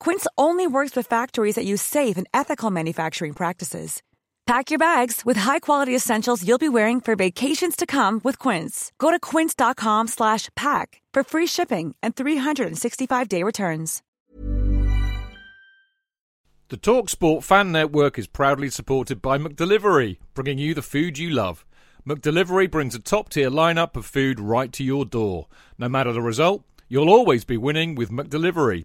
Quince only works with factories that use safe and ethical manufacturing practices. Pack your bags with high-quality essentials you'll be wearing for vacations to come with Quince. Go to quince.com slash pack for free shipping and 365-day returns. The TalkSport Fan Network is proudly supported by McDelivery, bringing you the food you love. McDelivery brings a top-tier lineup of food right to your door. No matter the result, you'll always be winning with McDelivery.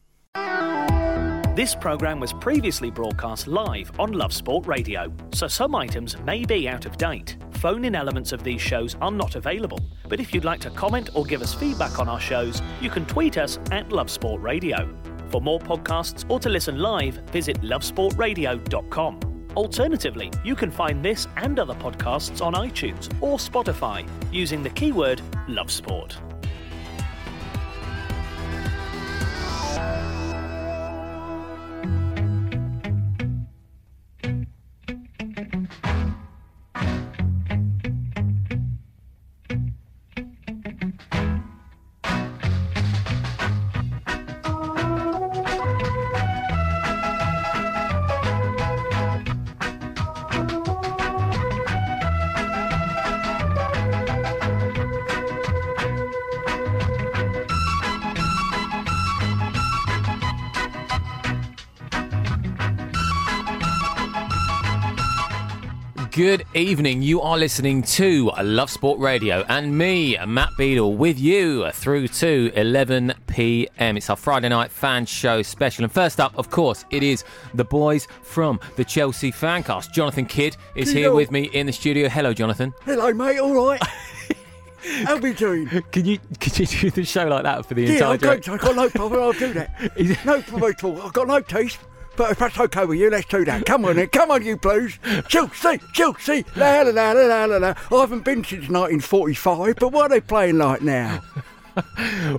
This programme was previously broadcast live on Love Sport Radio, so some items may be out of date. Phone in elements of these shows are not available, but if you'd like to comment or give us feedback on our shows, you can tweet us at Love Sport Radio. For more podcasts or to listen live, visit lovesportradio.com. Alternatively, you can find this and other podcasts on iTunes or Spotify using the keyword Love Good evening. You are listening to Love Sport Radio and me, Matt Beadle, with you through to 11 p.m. It's our Friday night fan show special. And first up, of course, it is the boys from the Chelsea Fancast. Jonathan Kidd is here oh. with me in the studio. Hello, Jonathan. Hello, mate. All right. How we doing? Can you can you do the show like that for the Yeah, entire to. I've got no problem. I'll do that. no problem at all. I've got no teeth. But if that's okay with you, let's do that. Come on then. Come on, you blues. Chelsea, Chelsea. La la la la la la. I haven't been since 1945, but what are they playing like now?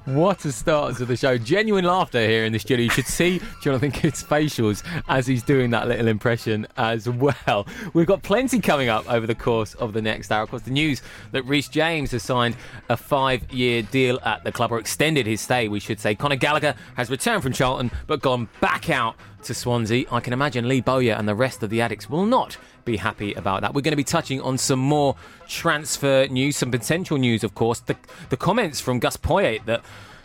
What a start to the show. Genuine laughter here in the studio. You should see Jonathan Kidd's facials as he's doing that little impression as well. We've got plenty coming up over the course of the next hour. Of course, the news that Reece James has signed a five year deal at the club, or extended his stay, we should say. Conor Gallagher has returned from Charlton but gone back out to Swansea. I can imagine Lee Bowyer and the rest of the addicts will not be happy about that. We're going to be touching on some more transfer news, some potential news, of course. The, the comments from Gus Poyet that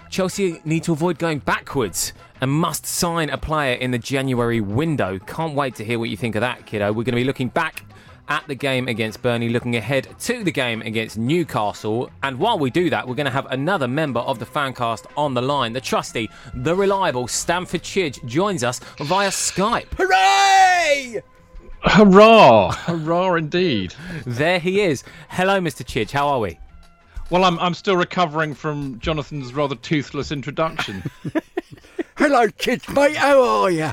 Chelsea need to avoid going backwards and must sign a player in the January window. Can't wait to hear what you think of that, kiddo. We're going to be looking back at the game against Burnley, looking ahead to the game against Newcastle. And while we do that, we're going to have another member of the fancast on the line. The trusty, the reliable Stamford Chidge joins us via Skype. Hooray! Hurrah! Hurrah indeed. There he is. Hello, Mr. Chidge. How are we? Well, I'm, I'm still recovering from Jonathan's rather toothless introduction. Hello, kids, mate. How are you?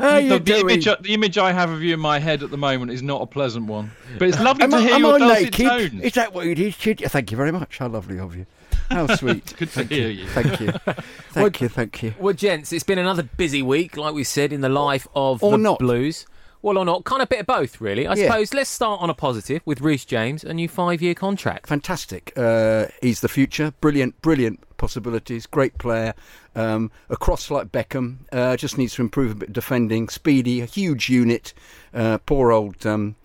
How the, you the doing? image, the image I have of you in my head at the moment is not a pleasant one. But it's lovely Am to I, hear am your I dulcet naked? tones. Is that what it is, kid? Thank you very much. How lovely of you. How sweet. Good to hear you. Thank you. Thank you. Thank you. Well, gents, it's been another busy week, like we said, in the life of Or the not. Blues. Well, or not, kind of bit of both, really. I Yeah. suppose let's start on a positive with Reece James, a new five-year contract. Fantastic. Uh, he's the future. Brilliant, brilliant possibilities. Great player. Um, a cross like Beckham. Uh, just needs to improve a bit defending. Speedy. A huge unit. Uh, poor old. Um,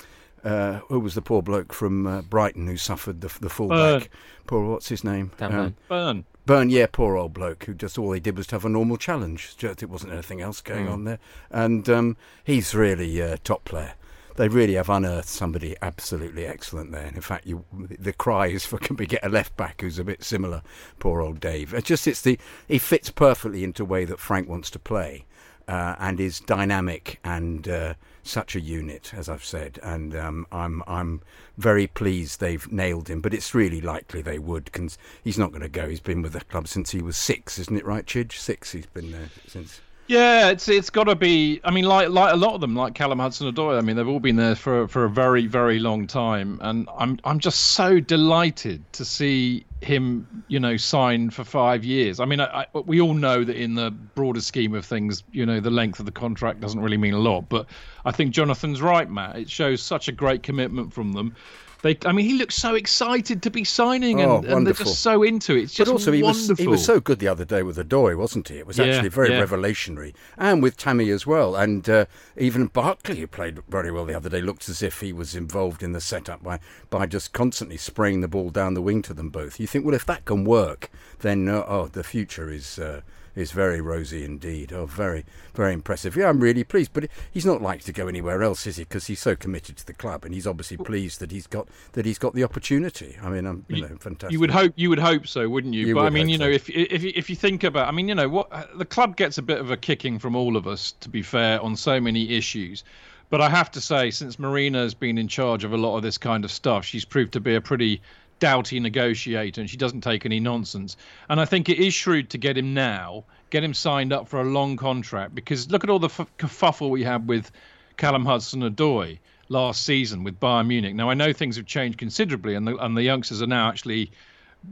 uh, who was the poor bloke from uh, Brighton who suffered the, the fullback? Burn. Poor, what's his name? Dan Burn. Burn. Yeah, poor old bloke who just all he did was to have a normal challenge. Just, it wasn't anything else going on there. And um, he's really a top player. they really have unearthed somebody absolutely excellent there. In fact, you, the cry is for can we get a left back who's a bit similar, poor old Dave. It's just it's the he fits perfectly into the way that Frank wants to play, uh, and is dynamic and uh, such a unit, as I've said. And um, I'm I'm very pleased they've nailed him. But it's really likely they would. Cause he's not going to go. He's been with the club since he was six, isn't it right, Chidge? Six. He's been there since. Yeah, it's it's got to be. I mean, like like a lot of them, like Callum Hudson-Odoi. I mean, they've all been there for for a very very long time, and I'm I'm just so delighted to see him, you know, sign for five years. I mean, I, I, we all know that in the broader scheme of things, you know, the length of the contract doesn't really mean a lot. But I think Jonathan's right, Matt. It shows such a great commitment from them. They, I mean, he looks so excited to be signing, and, Oh, and they're just so into it. It's just but also, he was he was so good the other day with Odoi, wasn't he? It was Yeah, actually very yeah. revelationary, and with Tammy as well, and uh, even Barkley, who played very well the other day, looked as if he was involved in the setup by by just constantly spraying the ball down the wing to them both. You think, well, if that can work, then uh, oh, the future is. Uh, is very rosy indeed. Oh, very, very impressive. Yeah, I'm really pleased. But he's not likely to go anywhere else, is he? Because he's so committed to the club, and he's obviously pleased that he's got that he's got the opportunity. I mean, I'm, you know, fantastic. You would hope you would hope so, wouldn't you? You but I mean, you know, so. if if you- if you think about, I mean, you know, what the club gets a bit of a kicking from all of us, to be fair, on so many issues. But I have to say, since Marina has been in charge of a lot of this kind of stuff, she's proved to be a pretty doughty negotiator, and she doesn't take any nonsense. And I think it is shrewd to get him now, get him signed up for a long contract, because look at all the f- kerfuffle we had with Callum Hudson-Odoi last season with Bayern Munich. Now I know things have changed considerably, and the and the youngsters are now actually,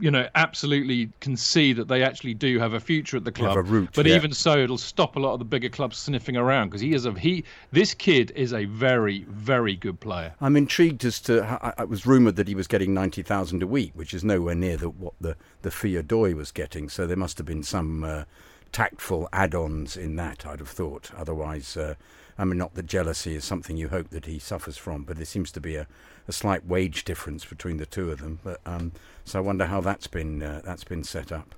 you know, absolutely can see that they actually do have a future at the club. a route, but yeah. even so, it'll stop a lot of the bigger clubs sniffing around because he is a he. This kid is a very very good player. I'm intrigued as to. How, it was rumoured that he was getting ninety thousand a week, which is nowhere near the, what the the Fia was getting. So there must have been some uh, tactful add-ons in that. I'd have thought. Otherwise, uh, I mean, not that jealousy is something you hope that he suffers from, but there seems to be a, a slight wage difference between the two of them. But um, so I wonder how that's been uh, that's been set up.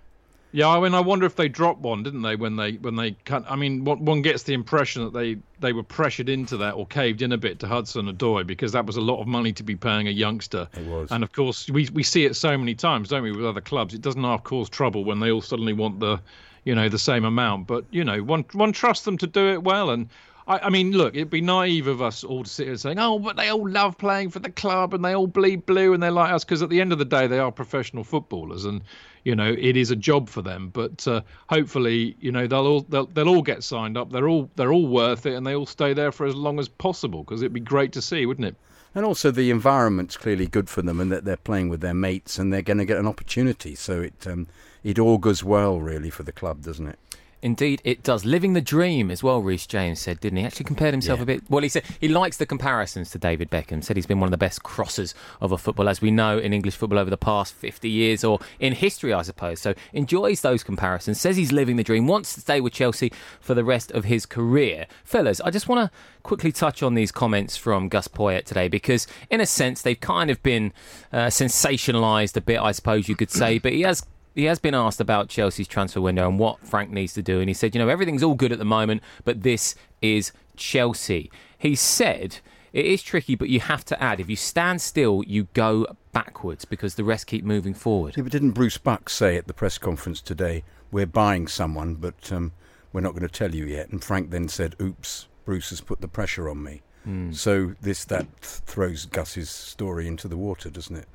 Yeah, I mean, I wonder if they dropped one, didn't they? When they when they cut, I mean, one, one gets the impression that they they were pressured into that or caved in a bit to Hudson Odoi because that was a lot of money to be paying a youngster. It was. and of course we we see it so many times, don't we, with other clubs? It doesn't half cause trouble when they all suddenly want the, you know, the same amount. But you know, one one trusts them to do it well and. I, I mean, look, it'd be naive of us all to sit here saying, "Oh, but they all love playing for the club and they all bleed blue and they're like us," because at the end of the day, they are professional footballers, and you know it is a job for them. But uh, hopefully, you know they'll all they'll, they'll all get signed up. They're all they're all worth it, and they all stay there for as long as possible because it'd be great to see, wouldn't it? And also, the environment's clearly good for them, and that they're playing with their mates, and they're going to get an opportunity. So it um, it augurs well, really, for the club, doesn't it? Indeed, it does. Living the dream as well, Reece James said, didn't he? Actually compared himself Yeah. a bit. Well, he said he likes the comparisons to David Beckham. Said he's been one of the best crossers of a football, as we know in English football over the past 50 years or in history, I suppose. So enjoys those comparisons. Says he's living the dream. Wants to stay with Chelsea for the rest of his career. Fellas, I just want to quickly touch on these comments from Gus Poyet today because, in a sense, they've kind of been uh, sensationalised a bit, I suppose you could say. But he has he has been asked about Chelsea's transfer window and what Frank needs to do, and he said, you know, everything's all good at the moment, but this is Chelsea. He said it is tricky, but you have to add if you stand still, you go backwards because the rest keep moving forward. Yeah, but didn't Bruce Buck say at the press conference today, "We're buying someone, but um, we're not going to tell you yet"? And Frank then said, "Oops, Bruce has put the pressure on me." So this that th- throws Gus's story into the water, doesn't it?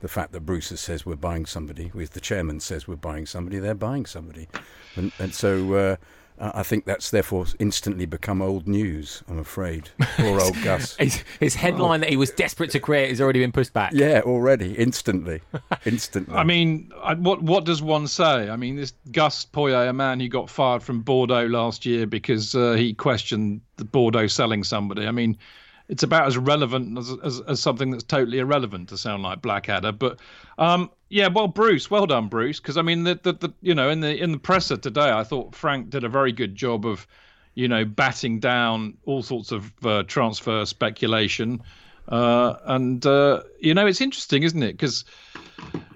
The fact that Bruce says we're buying somebody, with the chairman says we're buying somebody, they're buying somebody, and, and so uh, I I think that's therefore instantly become old news. I'm afraid. Poor old Gus. His, his headline that he was desperate to create has already been pushed back. Yeah, already, instantly, instantly. I mean, I, what what does one say? I mean, this Gus Poyet, a man who got fired from Bordeaux last year because uh, he questioned the Bordeaux selling somebody. I mean, it's about as relevant as, as as something that's totally irrelevant to sound like Blackadder. But um, yeah, well, Bruce, well done, Bruce, because I mean, the, the the you know in the in the presser today, I thought Frank did a very good job of, you know, batting down all sorts of uh, transfer speculation. Uh, and uh, you know, it's interesting, isn't it? Because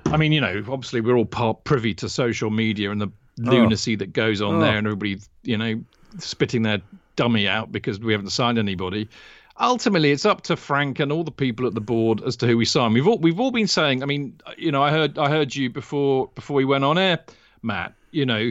I mean, you know, obviously we're all part privy to social media and the lunacy that goes on there, and everybody, you know, spitting their dummy out because we haven't signed anybody. Ultimately it's up to Frank and all the people at the board as to who we sign. We've all we've all been saying. I mean, you know, I heard I heard you before before we went on air, Matt. You know,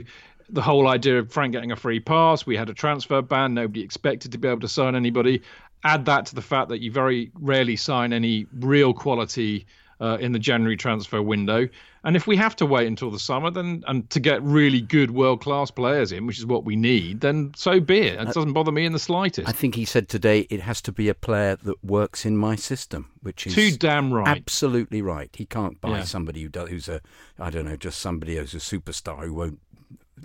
the whole idea of Frank getting a free pass. We had a transfer ban. Nobody expected to be able to sign anybody. Add that to the fact that you very rarely sign any real quality uh, in the January transfer window. And if we have to wait until the summer, then and to get really good world class players in, which is what we need, then so be it. It doesn't bother me in the slightest. I think he said today it has to be a player that works in my system, which is too damn right. Absolutely right. He can't buy Yeah. somebody who does, who's a I don't know, just somebody who's a superstar who won't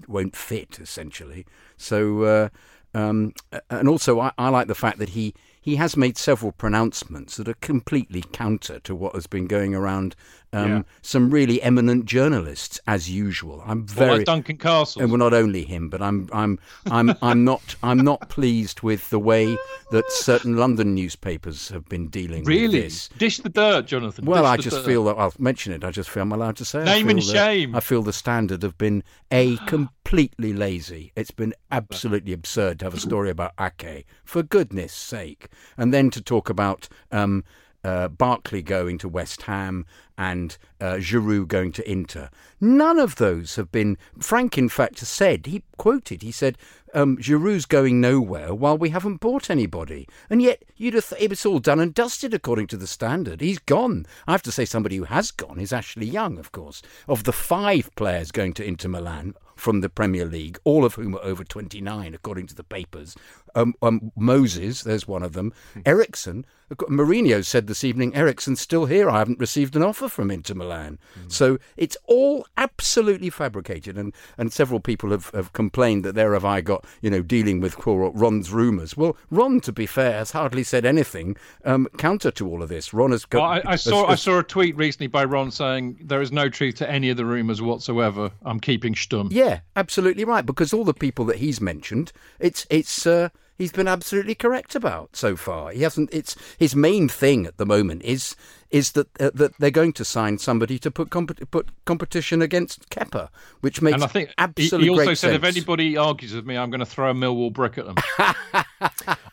won't fit essentially. So uh, um, and also I, I like the fact that he he has made several pronouncements that are completely counter to what has been going around. Um, Yeah. Some really eminent journalists, as usual. I'm Well, very like Duncan Castle. and well, not only him, but I'm I'm I'm I'm not I'm not pleased with the way that certain London newspapers have been dealing with really? this. Dish the dirt, Jonathan. Well, Dish I just dirt. feel that I'll mention it. I just feel I'm allowed to say. Name and shame. I feel the standard have been a completely lazy. It's been absolutely absurd to have a story about Ake, for goodness sake, and then to talk about. Um, uh, Barkley going to West Ham and uh, Giroud going to Inter. None of those have been. Frank, in fact, said he quoted. He said, um, "Giroud's going nowhere while we haven't bought anybody." And yet, you'd have th- it was all done and dusted according to the standard. He's gone. I have to say, somebody who has gone is Ashley Young, of course. Of the five players going to Inter Milan from the Premier League, all of whom are over 29, according to the papers. Um, um, Moses, there's one of them. Eriksen, Mourinho said this evening, Eriksen's still here. I haven't received an offer from Inter Milan. So it's all absolutely fabricated. And, and several people have, have complained that there have I got, you know, dealing with Ron's rumours. Well, Ron, to be fair, has hardly said anything um, counter to all of this. Ron has got. Well, I, I saw I saw a tweet recently by Ron saying there is no truth to any of the rumours whatsoever. I'm keeping stum. Yeah, absolutely right. Because all the people that he's mentioned, it's it's uh, he's been absolutely correct about so far. He hasn't. It's his main thing at the moment is is that uh, that they're going to sign somebody to put comp- put competition against Kepa, which makes And I think he, he also great said if anybody argues with me, I'm going to throw a Millwall brick at them.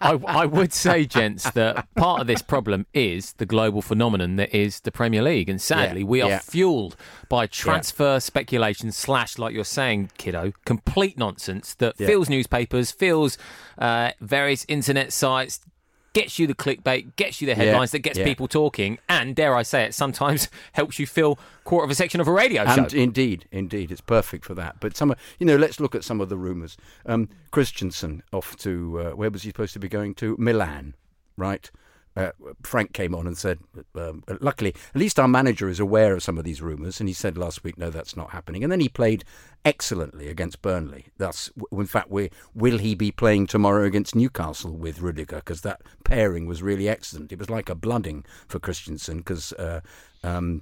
I, I would say, gents, that part of this problem is the global phenomenon that is the Premier League, and sadly, Yeah, we are yeah. fueled by transfer speculation slash, like you're saying, kiddo, complete nonsense that Yeah. fills newspapers, fills uh, various internet sites. Gets you the clickbait, gets you the headlines, that gets yeah. people talking, and dare I say it, sometimes helps you fill quarter of a section of a radio show. And indeed, indeed, it's perfect for that. But some, of- you know, let's look at some of the rumours. Um, Christensen off to uh, where was he supposed to be going to? Milan, right? Uh, Frank came on and said, um, luckily, at least our manager is aware of some of these rumours, and he said last week, no, that's not happening. And then he played excellently against Burnley. Thus, in fact, we will he be playing tomorrow against Newcastle with Rudiger? Because that pairing was really excellent. It was like a blooding for Christensen because. Uh, um,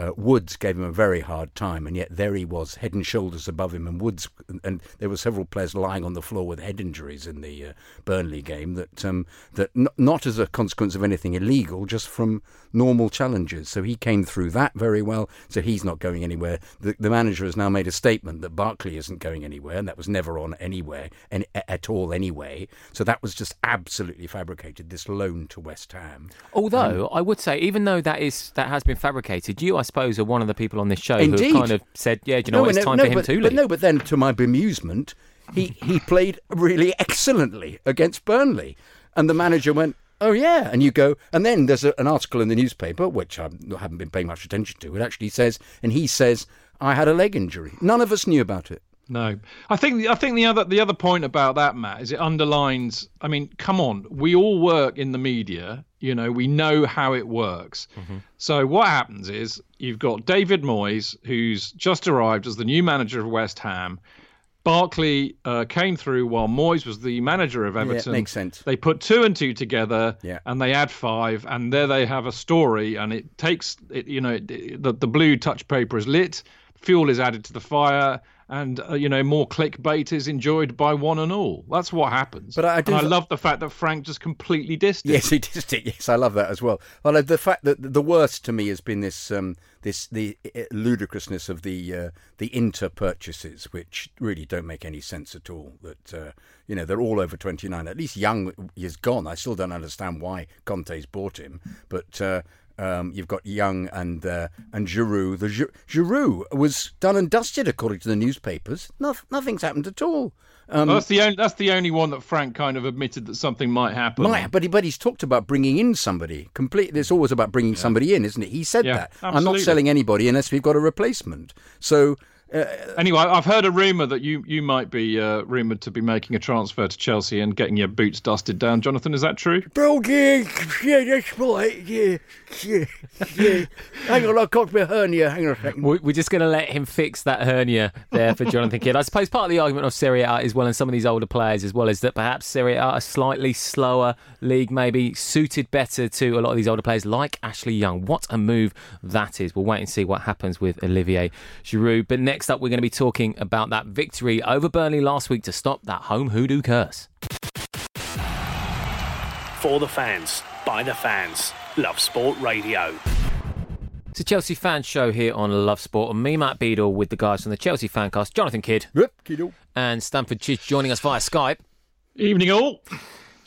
uh, Woods gave him a very hard time, and yet there he was, head and shoulders above him. And Woods, and there were several players lying on the floor with head injuries in the uh, Burnley game. That um, that n- not as a consequence of anything illegal, just from normal challenges. So he came through that very well. So he's not going anywhere. The, the manager has now made a statement that Barkley isn't going anywhere, and that was never on anywhere any, at all anyway. So that was just absolutely fabricated. This loan to West Ham. Although I would say, even though that is that has been fabricated, you, I suppose, are one of the people on this show Indeed. who kind of said, "Yeah, do you know what? It's time for him but, to but leave." no, but then to my bemusement, he he played really excellently against Burnley, and the manager went. Oh yeah, and you go, and then there's a, an article in the newspaper which I haven't been paying much attention to. It actually says, and he says, I had a leg injury. None of us knew about it. No, I think I think the other the other point about that, Matt, is it underlines. I mean, come on, we all work in the media. You know, we know how it works. So what happens is you've got David Moyes, who's just arrived as the new manager of West Ham. Barkley uh, came through while Moyes was the manager of Everton. makes sense. They put two and two together, Yeah. and they add five, and there they have a story. And it takes, it, you know, it, the the blue touch paper is lit, fuel is added to the fire, and uh, you know more clickbait is enjoyed by one and all. That's what happens. But I do And I love the fact that Frank just completely dissed it. Yes, he did it. Yes, I love that as well. Well, uh, the fact that the worst to me has been this, um, this the uh, ludicrousness of the uh, the Inter purchases, which really don't make any sense at all. That uh, you know they're all over twenty nine. At least Young is gone. I still don't understand why Conte's bought him, but. Um, you've got Young and uh, and Giroud. The Gi- Giroud was done and dusted, according to the newspapers. No, nothing's happened at all. Um, Well, that's the only that's the only one that Frank kind of admitted that something might happen. Might, but he, but he's talked about bringing in somebody. Complete. It's always about bringing somebody in, isn't it? He said Yeah, that. I'm not selling anybody unless we've got a replacement. So Anyway, I've heard a rumor that you you might be uh, rumored to be making a transfer to Chelsea and getting your boots dusted down. Jonathan, is that true? Bill yeah, yeah, that's right. Yeah, yeah, yeah. Hang on, I've got my hernia. Hang on a second. We- We're just going to let him fix that hernia there for Jonathan Kidd. I suppose part of the argument of Serie A as well, and some of these older players as well, is that perhaps Serie A, a slightly slower league, maybe suited better to a lot of these older players like Ashley Young. What a move that is. We'll wait and see what happens with Olivier Giroud. But next up, we're going to be talking about that victory over Burnley last week to stop that home hoodoo curse. For the fans, by the fans. Love Sport Radio. It's a Chelsea fan show here on Love Sport, and me, Matt Beadle, with the guys from the Chelsea fancast, Jonathan Kidd Yep, and Stamford Chidge joining us via Skype. Evening all.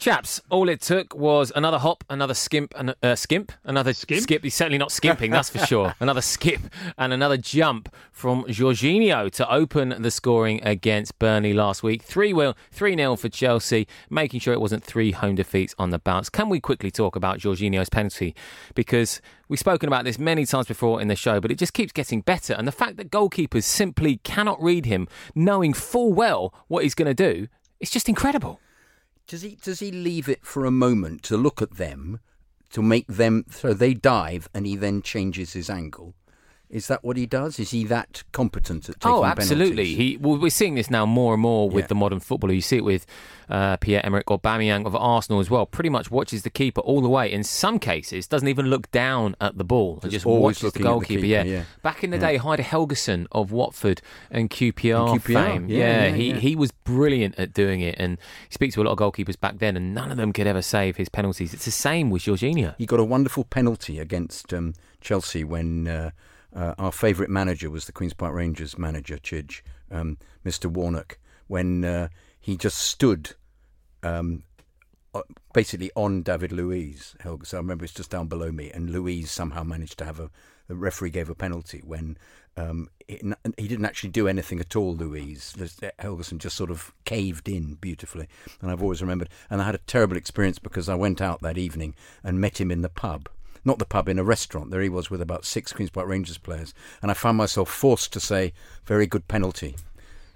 Chaps, all it took was another hop, another skimp, and uh, skimp, another Skimp? skip. He's certainly not skimping, that's for sure. Another skip and another jump from Jorginho to open the scoring against Burnley last week. 3 0 3 0 for Chelsea, making sure it wasn't three home defeats on the bounce. Can we quickly talk about Jorginho's penalty? Because we've spoken about this many times before in the show, but it just keeps getting better. And the fact that goalkeepers simply cannot read him, knowing full well what he's going to do, it's just incredible. Does he does he leave it for a moment to look at them, to make them so they dive, and he then changes his angle? Is that what he does? Is he that competent at taking Oh, absolutely. penalties? He well, we're seeing this now more and more with Yeah. the modern footballer. You see it with uh, Pierre Emerick Aubameyang of Arsenal as well. Pretty much watches the keeper all the way. In some cases, doesn't even look down at the ball. He Just just watches the at the goalkeeper. keeper, yeah. yeah. Back in the day, Heidar Helguson of Watford and QPR, And QPR, fame. yeah, yeah, he yeah. he was brilliant at doing it. And he speaks to a lot of goalkeepers back then, and none of them could ever save his penalties. It's the same with Jorginho. He got a wonderful penalty against um, Chelsea when uh, uh, our favourite manager was the Queens Park Rangers manager, Chidge, um, Mr. Warnock, when uh, he just stood um, uh, basically on David Luiz. Helga, I remember it's just down below me, and Luiz somehow managed to have a. The referee gave a penalty when um, he didn't actually do anything at all. Luiz Helguson just sort of caved in beautifully, and I've always remembered. And I had a terrible experience because I went out that evening and met him in the pub. Not the pub, in a restaurant. There he was with about six Queens Park Rangers players, and I found myself forced to say, "Very good penalty."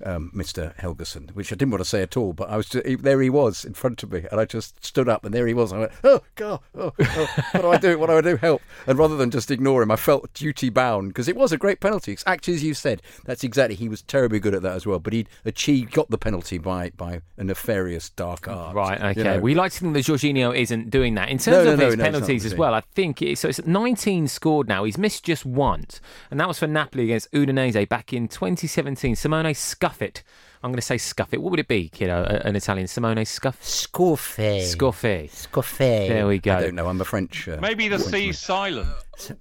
Um, Mr. Helguson, which I didn't want to say at all, but I was just, he, there. He was in front of me, and I just stood up, and there he was. I went, "Oh God, oh, oh, what do I do? What do I do? Help!" And rather than just ignore him, I felt duty bound because it was a great penalty. It's Actually, as you said, that's exactly. He was terribly good at that as well, but he'd achieved got the penalty by by a nefarious dark art. Right, okay. you know. We like to think that Jorginho isn't doing that. In terms No, of no, his no, penalties as well, I think it's, so it's 19 scored now. He's missed just once, and that was for Napoli against Udinese back in 2017. Simone Scuffit. I'm going to say Scuffit. What would it be, kiddo? A- An Italian. Simone Scuff? Scoffet. Scoffet. Scoffet. There we go. I don't know. I'm a French. Uh, Maybe the Frenchman. C's silent.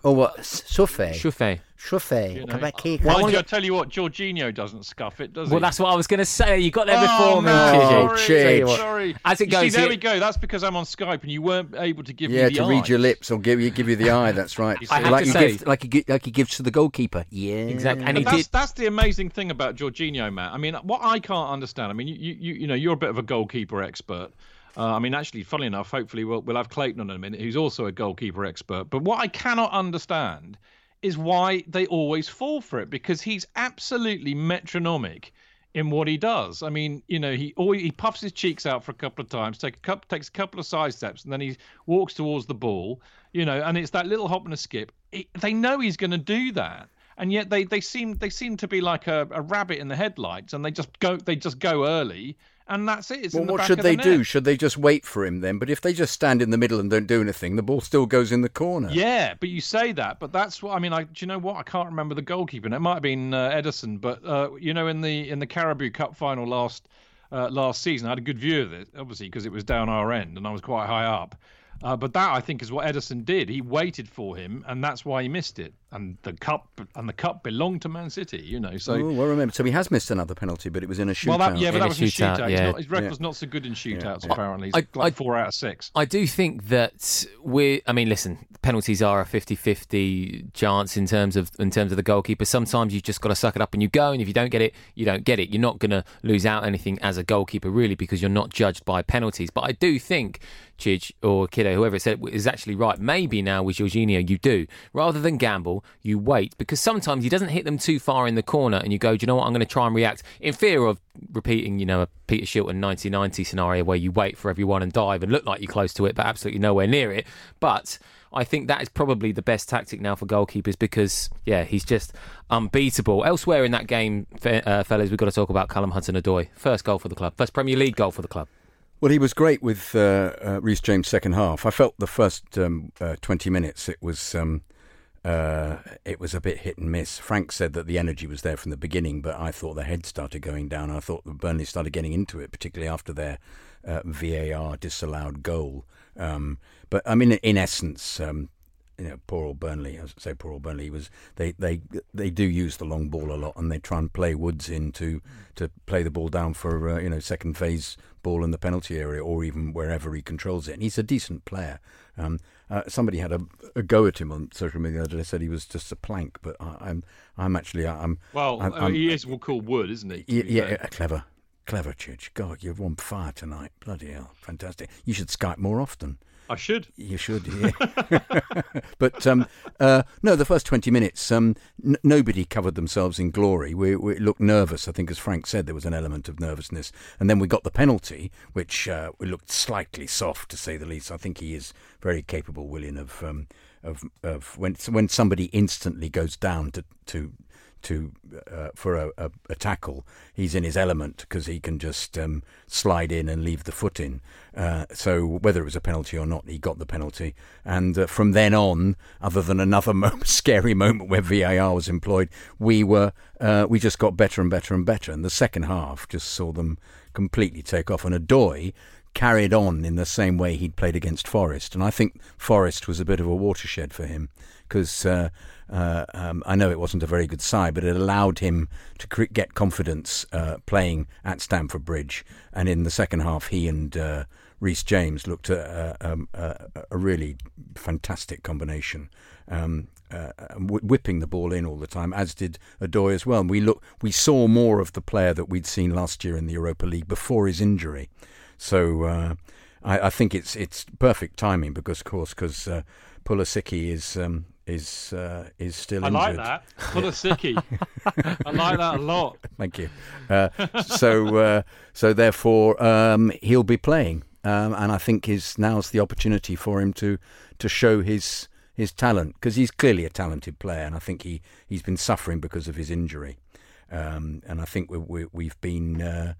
Oh, what? Souffet. Chauffet. Chauffet. You know. Come back here. Well, Come I on. tell you what, Jorginho doesn't scuff it, does he? Well, that's what I was going to say. You got there Oh, before me, no, Chidge. Oh, sorry, Chidge. Tell you what. sorry. As it You goes see, there here- we go. That's because I'm on Skype and you weren't able to give Yeah, me the to read your lips or give you give you the eye. That's right. I have like to you say- give, like he gi- like he gives to the goalkeeper. Yeah, Exactly. And he that's, did. that's the amazing thing about Jorginho, Matt. I mean, what I can't understand. I mean, you you you know, you're a bit of a goalkeeper expert. Uh, I mean, actually, funnily enough, hopefully we'll we'll have Clayton on in a minute, who's also a goalkeeper expert. But what I cannot understand is why they always fall for it because he's absolutely metronomic in what he does. I mean, you know, he always, he puffs his cheeks out for a couple of times, take a takes a couple of side steps, and then he walks towards the ball. You know, and it's that little hop and a skip. They know he's going to do that, and yet they, they seem they seem to be like a, a rabbit in the headlights, and they just go they just go early, and that's it. It's well, in the what back should of the they do? Should they just wait for him then? But if they just stand in the middle and don't do anything, the ball still goes in the corner. Yeah, but you say that, but that's what I mean. I, do you know what? I can't remember the goalkeeper. It might have been uh, Ederson, but uh, you know, in the in the Carabao Cup final last uh, last season, I had a good view of it, obviously because it was down our end and I was quite high up. Uh, but that I think is what Ederson did. He waited for him, and that's why he missed it. And the cup and the cup belonged to Man City, you know. So oh, well, remember, so he has missed another penalty, but it was in a shootout. well, that, yeah, but In that was in shootout, shootout. He's yeah. not- his record's not so good in shootouts. Yeah. Apparently, he's I- like I- four out of six. I do think that we I mean listen, penalties are a 50-50 chance in terms of in terms of the goalkeeper. Sometimes you've just got to suck it up and you go and if you don't get it, you don't get it. You're not going to lose out anything as a goalkeeper really because you're not judged by penalties. But I do think Chidge or Kiddo, whoever said it, is actually right. Maybe now with Jorginho you do. Rather than gamble, you wait because sometimes he doesn't hit them too far in the corner and you go, do you know what, I'm going to try and react in fear of repeating, you know, a Peter Shilton 1990 scenario where you wait for everyone and dive and look like you're close to it but absolutely nowhere near it. But I think that is probably the best tactic now for goalkeepers because, yeah, he's just unbeatable. Elsewhere in that game, uh, fellas, we've got to talk about Callum Hudson-Odoi. First goal for the club, first Premier League goal for the club. Well, he was great with uh, uh, Reece James' second half. I felt the first um, uh, 20 minutes it was um, uh, it was a bit hit and miss. Frank said that the energy was there from the beginning, but I thought the head started going down. I thought Burnley started getting into it, particularly after their uh, VAR disallowed goal. Um, but I mean, in essence, um, you know, poor old Burnley. I say poor old Burnley was they they they do use the long ball a lot, and they try and play Woods in to to play the ball down for uh, you know second phase ball in the penalty area or even wherever he controls it. And he's a decent player. Um, uh, somebody had a, a go at him on social media the other day. Said he was just a plank, but I, I'm I'm actually I'm Well, I'm, I'm- he is called Wood, isn't he? yeah, uh, clever, clever, Chidge. God, you're on fire tonight. Bloody hell, fantastic. You should Skype more often. I should. You should, yeah. but um, uh, no, the first 20 minutes, um, n- nobody covered themselves in glory. We, we looked nervous. I think, as Frank said, there was an element of nervousness. And then we got the penalty, which uh, we looked slightly soft, to say the least. I think he is very capable, Willian, of. Um, of, of when when somebody instantly goes down to to to uh, for a, a, a tackle, he's in his element because he can just um, slide in and leave the foot in. Uh, so whether it was a penalty or not, he got the penalty. And uh, from then on, other than another moment, scary moment where VAR was employed, we were uh, we just got better and better and better. And the second half just saw them completely take off. And Odoi carried on in the same way he'd played against Forest. And I think Forest was a bit of a watershed for him because uh, uh, um, I know it wasn't a very good side, but it allowed him to cre- get confidence uh, playing at Stamford Bridge. And in the second half, he and uh, James looked at uh, um, uh, a really fantastic combination. Um, uh, wh- whipping the ball in all the time, as did Odoi as well. And we look, we saw more of the player that we'd seen last year in the Europa League before his injury. So uh, I, I think it's it's perfect timing because, of course, because Pulisic is um, is uh, is still I injured. like that. Pulisic. I like that a lot. Thank you. Uh, so uh, so therefore um, he'll be playing, um, and I think is now's the opportunity for him to to show his his talent because he's clearly a talented player, and I think he he's been suffering because of his injury, um, and I think we, we, we've been. Uh,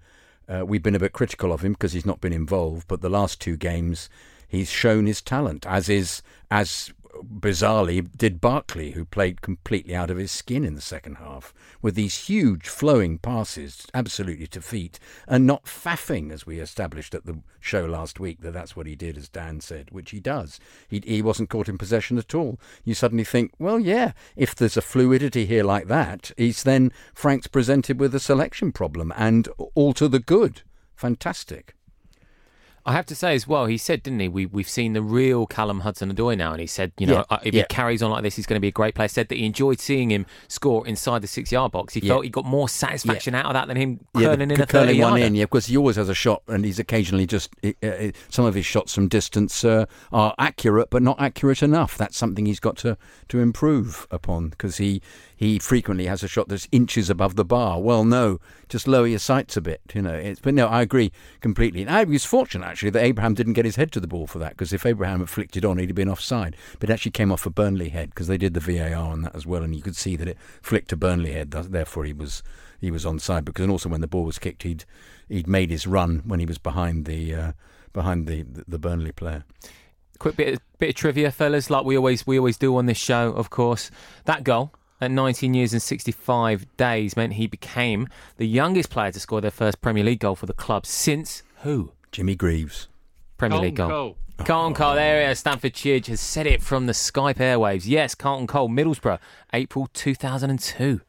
uh, we've been a bit critical of him because he's not been involved, but the last two games he's shown his talent, as is as bizarrely did Barkley, who played completely out of his skin in the second half with these huge flowing passes, absolutely to feet, and not faffing, as we established at the show last week that that's what he did, as Dan said, which he does. He, he wasn't caught in possession at all. You suddenly think, well, yeah, if there's a fluidity here like that, he's then Frank's presented with a selection problem, and all to the good. Fantastic. I have to say as well, he said, didn't he? We we've seen the real Callum Hudson-Odoi now, and he said, you know, Yeah, uh, if yeah. he carries on like this, he's going to be a great player. Said that he enjoyed seeing him score inside the six-yard box. He Yeah. felt he got more satisfaction out of that than him curling the- in a curling one in, yeah, because he always has a shot, and he's occasionally just uh, some of his shots from distance uh, are accurate, but not accurate enough. That's something he's got to to improve upon because he he frequently has a shot that's inches above the bar. Well, no, just lower your sights a bit, you know. It's, but no, I agree completely. And I was fortunate actually that Abraham didn't get his head to the ball for that because if Abraham had flicked it on, he'd have been offside. But it actually came off a Burnley head because they did the VAR on that as well, and you could see that it flicked a Burnley head. Therefore, he was he was onside because and also when the ball was kicked, he'd he'd made his run when he was behind the uh, behind the, the Burnley player. Quick bit of, bit of trivia, fellas, like we always we always do on this show. Of course, that goal at 19 years and 65 days meant he became the youngest player to score their first Premier League goal for the club since who? Jimmy Greaves. Premier League goal. Cole. Carlton Cole, there he is. Stamford Chidge has said it from the Skype airwaves. Yes, Carlton Cole, Middlesbrough, April 2002.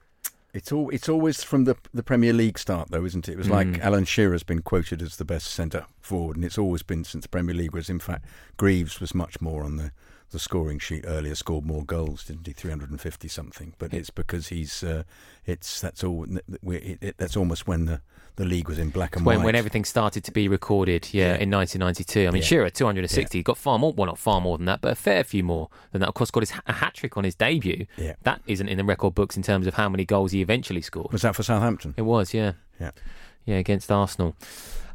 It's all. It's always from the the Premier League start, though, isn't it? It was like Mm. Alan Shearer's been quoted as the best centre forward, and it's always been since the Premier League. Whereas in fact, Greaves was much more on the, the scoring sheet earlier. Scored more goals, didn't he? Three hundred and fifty something. But it's because he's. Uh, it's that's all. we- It, it, that's almost when the, the league was in black and When, white. when everything started to be recorded, yeah, in 1992. I mean, Yeah. Shearer, 260, got far more, well, not far more than that, but a fair few more than that. Of course, got his, a hat trick on his debut. Yeah. That isn't in the record books in terms of how many goals he eventually scored. was that for Southampton? It was, yeah. Yeah. Yeah, against Arsenal.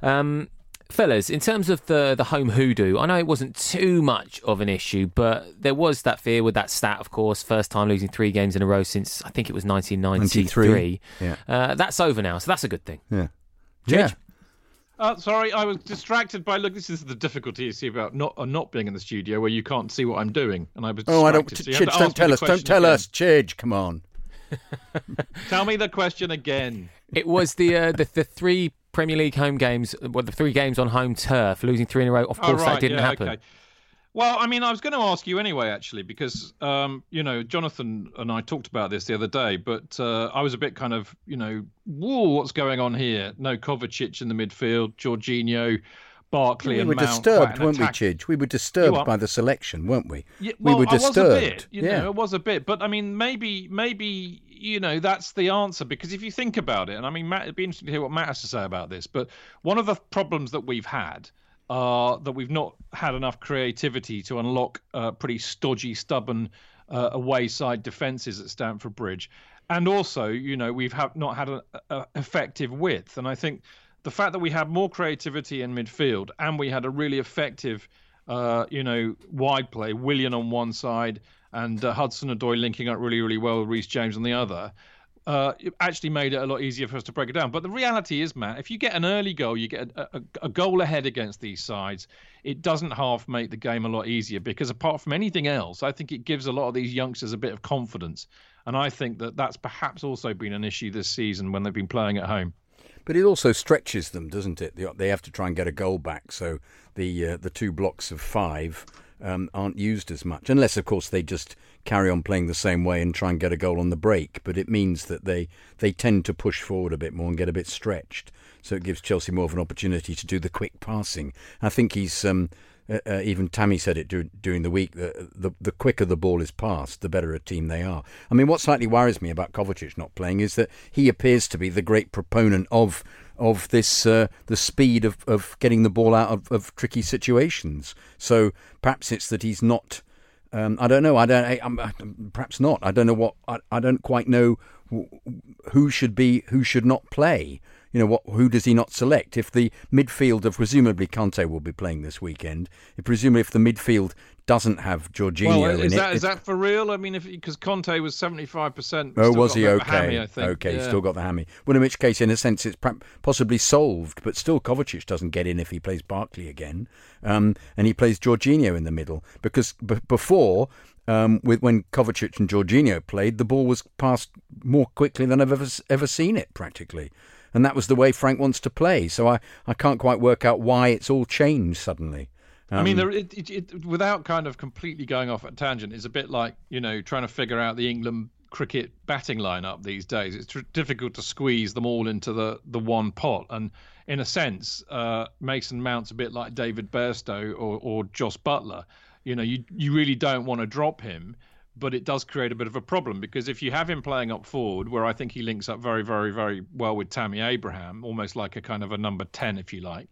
Um, fellas, in terms of the, the home hoodoo, I know it wasn't too much of an issue, but there was that fear with that stat, of course. First time losing three games in a row since, I think it was 1993. yeah. Uh, that's over now, so that's a good thing. Yeah. Chidge? Yeah. Uh, sorry, I was distracted by look. This is the difficulty you see about not uh, not being in the studio where you can't see what I'm doing, and I was. Oh, I don't. distracted, so Chidge, don't ask me tell us. Don't tell again. us. Chidge, come on. Tell me the question again. It was the, uh, the the three Premier League home games, well, the three games on home turf, losing three in a row. Of Oh, course, right, that didn't yeah, happen. okay. Well, I mean, I was going to ask you anyway, actually, because um, you know Jonathan and I talked about this the other day, but uh, I was a bit kind of, you know, whoa, what's going on here? No Kovacic in the midfield, Jorginho, Barkley, We were Mount disturbed, weren't we, attack- Chidge? We were disturbed by the selection, weren't we? Yeah, we well, were I was a bit, you yeah. know, it was a bit, but I mean, maybe, maybe, you know, that's the answer because if you think about it, and I mean, Matt, it'd be interesting to hear what Matt has to say about this. But one of the problems that we've had are that we've not had enough creativity to unlock uh, pretty stodgy, stubborn uh, away side defences at Stamford Bridge, and also, you know, we've have not had an effective width, and I think the fact that we had more creativity in midfield and we had a really effective uh, you know, wide play, Willian on one side and uh, Hudson-Odoi linking up really, really well with Reece James on the other. Uh, it actually made it a lot easier for us to break it down. But the reality is, Matt, if you get an early goal, you get a, a, a goal ahead against these sides, it doesn't half make the game a lot easier because apart from anything else, I think it gives a lot of these youngsters a bit of confidence. And I think that that's perhaps also been an issue this season when they've been playing at home. But it also stretches them, doesn't it? They, have to try and get a goal back, so the uh, the two blocks of five um, aren't used as much, unless of course they just carry on playing the same way and try and get a goal on the break. But it means that they they tend to push forward a bit more and get a bit stretched, so it gives Chelsea more of an opportunity to do the quick passing. I think he's. Um, uh, uh, even Tammy said it dur- during the week that the the quicker the ball is passed, the better a team they are. I mean, what slightly worries me about Kovacic not playing is that he appears to be the great proponent of of this uh, the speed of, of getting the ball out of, of tricky situations. So perhaps it's that he's not. Um, I don't know. I don't. I, I'm, perhaps not. I don't know what. I, I don't quite know who should be who should not play. You know what? Who does he not select? If the midfield of presumably Kante will be playing this weekend, if presumably if the midfield doesn't have Jorginho Well, in is it, that is it- that for real? I mean, if because Kante was seventy five percent. Oh, was he okay? Hammy, I think. Okay, yeah. still got the hammy. Well, in which case, in a sense, it's possibly solved, but still, Kovacic doesn't get in if he plays Barkley again, um, and he plays Jorginho in the middle because b- before. Um, with when Kovacic and Jorginho played, the ball was passed more quickly than I've ever ever seen it, practically, and that was the way Frank wants to play. So I, I can't quite work out why it's all changed suddenly. I mean, Um, there, it, it, it, without kind of completely going off at tangent, it's a bit like you know trying to figure out the England cricket batting lineup these days. It's tr- difficult to squeeze them all into the the one pot, and in a sense, uh, Mason Mount's a bit like David Bairstow or, or Jos Buttler. You know, you you really don't want to drop him, but it does create a bit of a problem because if you have him playing up forward, where I think he links up very, very, very well with Tammy Abraham, almost like a kind of a number ten, if you like.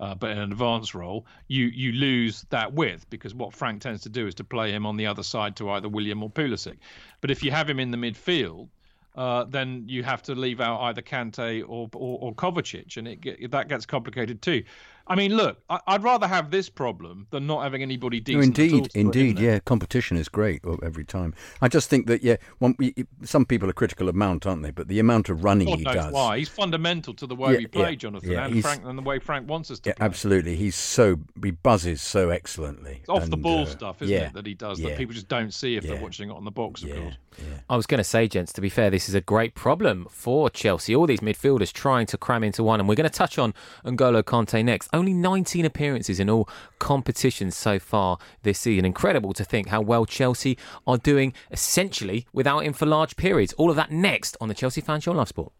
uh, but in an advanced role, you you lose that width because what Frank tends to do is to play him on the other side to either Willian or Pulisic. But if you have him in the midfield, uh, then you have to leave out either Kante or or, or Kovacic, and it that gets complicated too. I mean, look, I, would rather have this problem than not having anybody decent. No, indeed, indeed, yeah. Competition is great every time. I just think that yeah, one, some people are critical of Mount, aren't they? But the amount of running God he knows does, why he's fundamental to the way yeah, we play, yeah, Jonathan, yeah, and Frank, and the way Frank wants us to. Yeah, play. absolutely. He's so he buzzes so excellently. It's off and, the ball uh, stuff, isn't yeah, it, that he does yeah, that people just don't see if yeah, they're watching it on the box, of yeah, course. yeah. I was going to say, gents, to be fair, this is a great problem for Chelsea. All these midfielders trying to cram into one, and we're going to touch on N'Golo Kante next. Only 19 appearances in all competitions so far this season. Incredible to think how well Chelsea are doing essentially without him for large periods. All of that next on the Chelsea Fan Show Love Sport.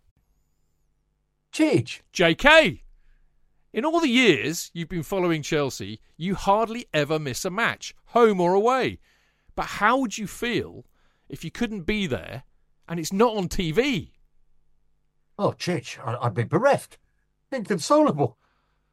Cheech. JK! In all the years you've been following Chelsea, you hardly ever miss a match, home or away. But how would you feel if you couldn't be there and it's not on TV? Oh, Chich, I'd be bereft, inconsolable.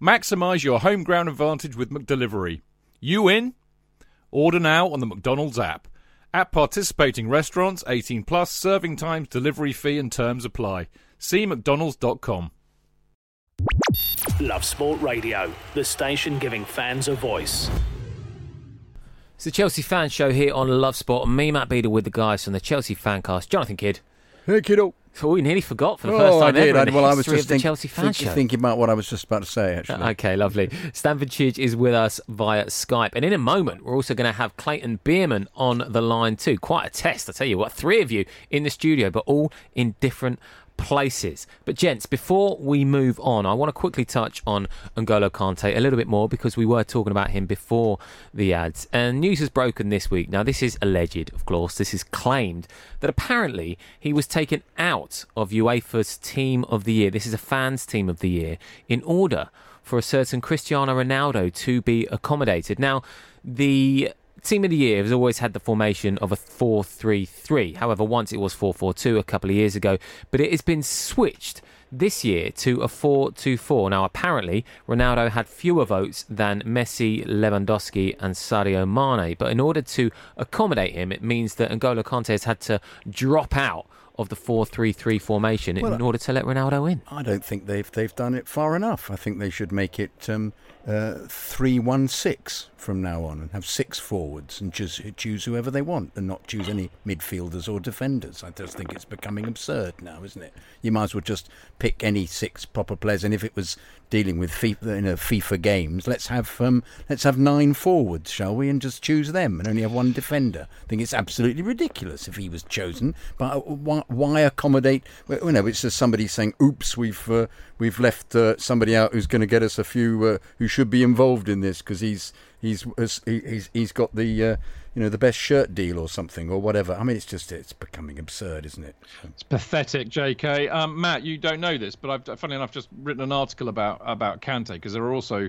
Maximise your home ground advantage with McDelivery. You in? Order now on the McDonald's app. At participating restaurants, 18 plus, serving times, delivery fee and terms apply. See mcdonalds.com. Love Sport Radio, the station giving fans a voice. It's the Chelsea Fan Show here on Love Sport. Me, Matt Beadle, with the guys from the Chelsea Fancast. Jonathan Kydd. Hey, kiddo. So we nearly forgot for the oh, first I time did. ever the well, I was just think, Chelsea Fan think, thinking about what I was just about to say, actually. Uh, okay, lovely. Stamford Chidge is with us via Skype. And in a moment, we're also going to have Clayton Beerman on the line too. Quite a test, I tell you what. Three of you in the studio, but all in different places. But gents, before we move on, I want to quickly touch on N'Golo Kante a little bit more because we were talking about him before the ads. And news has broken this week. Now, this is alleged, of course. This is claimed that apparently he was taken out of UEFA's Team of the Year. This is a fans' Team of the Year in order for a certain Cristiano Ronaldo to be accommodated. Now, the Team of the Year has always had the formation of a 4 3 3. However, once it was 4 4 2 a couple of years ago, but it has been switched this year to a 4 2 4. Now, apparently, Ronaldo had fewer votes than Messi, Lewandowski, and Sadio Mane, but in order to accommodate him, it means that N'Golo Kante has had to drop out of the 4-3-3 formation Well, in order to let Ronaldo in. I don't think they've they've done it far enough. I think they should make it um, three one six from now on and have six forwards and just choose whoever they want and not choose any midfielders or defenders. I just think it's becoming absurd now, isn't it? You might as well just pick any six proper players. And if it was dealing with FIFA, you FIFA games, let's have um, let's have nine forwards, shall we, and just choose them and only have one defender. I think it's absolutely ridiculous if he was chosen. But uh, why, why accommodate? You know, it's just somebody saying, "Oops, we've uh, we've left uh, somebody out who's going to get us a few uh, who should be involved in this because he's he's he's he's got the uh, you know the best shirt deal or something or whatever." I mean, it's just it's becoming absurd, isn't it? It's pathetic, J.K. Um, Matt, you don't know this, but I've, funnily enough, just written an article about about Kante because there are also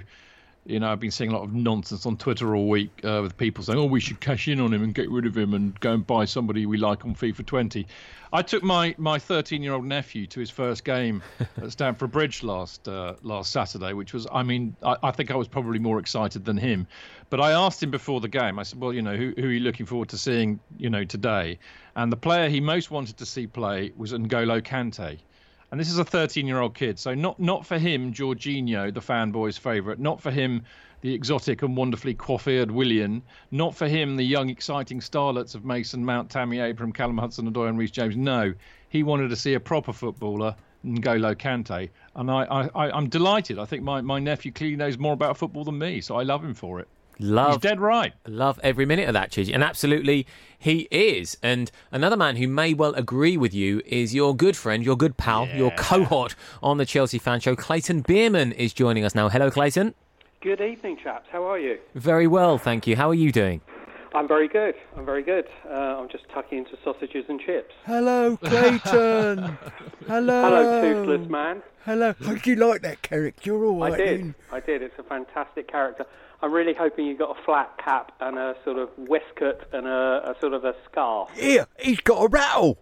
You know, I've been seeing a lot of nonsense on Twitter all week uh, with people saying, "Oh, we should cash in on him and get rid of him and go and buy somebody we like on FIFA 20." I took my my 13 year old nephew to his first game at Stamford Bridge last uh, last Saturday, which was, I mean, I, I, think I was probably more excited than him. But I asked him before the game. I said, "Well, you know, who, who are you looking forward to seeing, you know, today?" And the player he most wanted to see play was N'Golo Kante and this is a 13 year old kid. So not not for him, Jorginho, the fanboy's favourite. Not for him, the exotic and wonderfully coiffured Willian. Not for him, the young, exciting starlets of Mason Mount, Tammy Abraham, Callum Hudson-Odoi, and Reece James. No, he wanted to see a proper footballer. N'Golo Kante, and I, I, I'm delighted. I think my, my nephew clearly knows more about football than me, so I love him for it. Love, He's dead right. Love every minute of that, Chidge. And absolutely, he is. And another man who may well agree with you is your good friend, your good pal, yeah. your cohort on the Chelsea Fan Show. Clayton Beerman is joining us now. Hello, Clayton. Good evening, chaps. How are you? Very well, thank you. How are you doing? I'm very good. I'm very good. Uh, I'm just tucking into sausages and chips. Hello, Clayton. Hello. Hello, toothless man. Hello. Hope you like that character. You're all right. I did. I did. It's a fantastic character. I'm really hoping you've got a flat cap and a sort of waistcoat and a, a sort of a scarf. Yeah, he's got a rattle.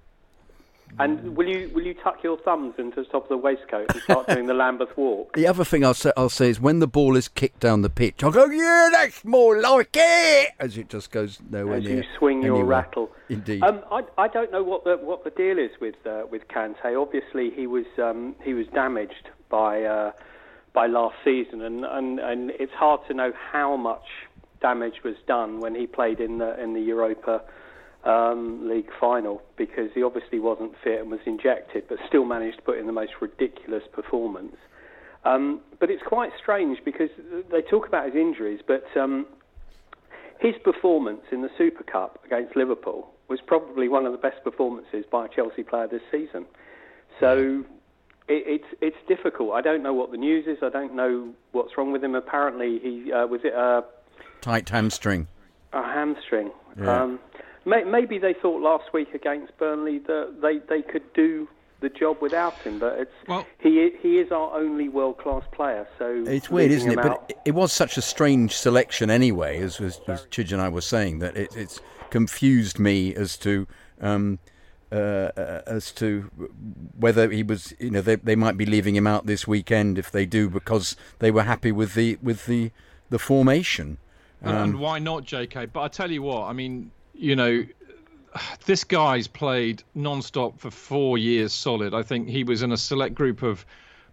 And will you will you tuck your thumbs into the top of the waistcoat and start doing the Lambeth walk? The other thing I'll say, I'll say is when the ball is kicked down the pitch, I'll go, yeah, that's more like it, as it just goes nowhere as near. you swing your anywhere. rattle. Indeed. Um, I, I don't know what the what the deal is with uh, with Kante. Obviously, he was um, he was damaged by uh, by last season, and, and and it's hard to know how much damage was done when he played in the in the Europa um, League final because he obviously wasn't fit and was injected, but still managed to put in the most ridiculous performance. Um, but it's quite strange because they talk about his injuries, but um, his performance in the Super Cup against Liverpool was probably one of the best performances by a Chelsea player this season. So it, it's it's difficult. I don't know what the news is. I don't know what's wrong with him. Apparently, he uh, was it a tight hamstring. A hamstring. Yeah. Um, may, maybe they thought last week against Burnley that they, they could do the job without him, but it's well, he he is our only world class player. So it's weird, isn't it? Out, but it, it was such a strange selection anyway, as, as, as Chidge and I were saying, that it, it's confused me as to. Um, uh, as to whether he was, you know, they, they might be leaving him out this weekend if they do because they were happy with the with the the formation. Um, and why not, J.K.? But I tell you what, I mean, you know, this guy's played non-stop for four years solid. I think he was in a select group of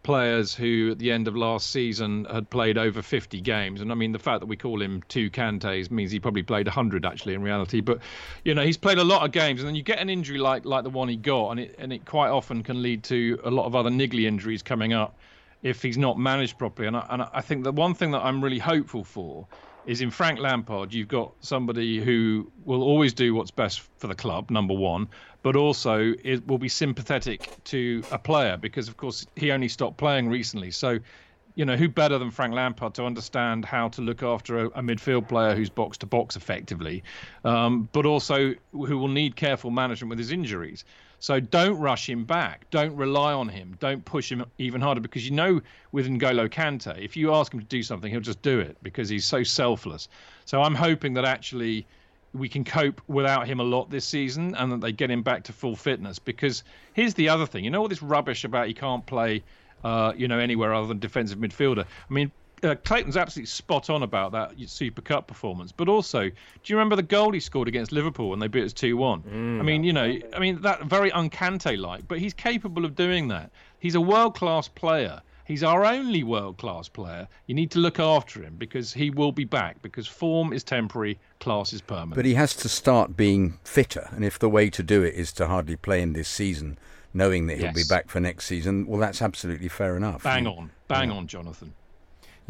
players who, at the end of last season, had played over 50 games. And I mean, the fact that we call him two Kantes means he probably played 100 actually in reality. But you know, he's played a lot of games, and then you get an injury like like the one he got, and it and it quite often can lead to a lot of other niggly injuries coming up if he's not managed properly. And I, and I think the one thing that I'm really hopeful for is in Frank Lampard, you've got somebody who will always do what's best for the club, number one, but also it will be sympathetic to a player because, of course, he only stopped playing recently. So, you know, who better than Frank Lampard to understand how to look after a, a midfield player who's box to box effectively, um, but also who will need careful management with his injuries. So don't rush him back. Don't rely on him. Don't push him even harder because you know with N'Golo Kante, if you ask him to do something, he'll just do it because he's so selfless. So I'm hoping that actually we can cope without him a lot this season and that they get him back to full fitness. Because here's the other thing, you know all this rubbish about he can't play, uh, you know, anywhere other than defensive midfielder. I mean, uh, Clayton's absolutely spot on about that Super Cup performance. But also, do you remember the goal he scored against Liverpool when they beat us two one? Mm. I mean, you know, I mean that very uncante like, but he's capable of doing that. He's a world class player. He's our only world class player. You need to look after him because he will be back. Because form is temporary, class is permanent. But he has to start being fitter, and if the way to do it is to hardly play in this season, knowing that he'll Yes. be back for next season, well, that's absolutely fair enough. bang on, bang on, Jonathan.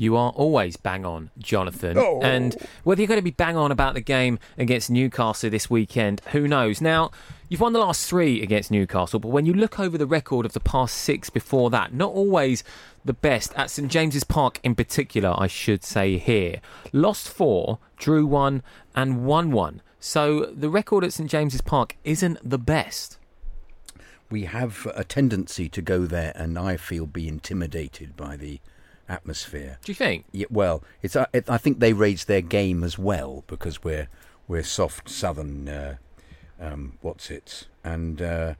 You are always bang on, Jonathan. Oh. And whether you're going to be bang on about the game against Newcastle this weekend, who knows? Now, you've won the last three against Newcastle, but when you look over the record of the past six before that, not always the best. At St James's Park in particular, I should say here. Lost four, drew one, and won one. So the record at St James's Park isn't the best. we have a tendency to go there and I feel be intimidated by the atmosphere. Do you think? Yeah, well, it's uh, it, I think they raise their game as well because we're we're soft southern. Uh, um, what's it? And uh,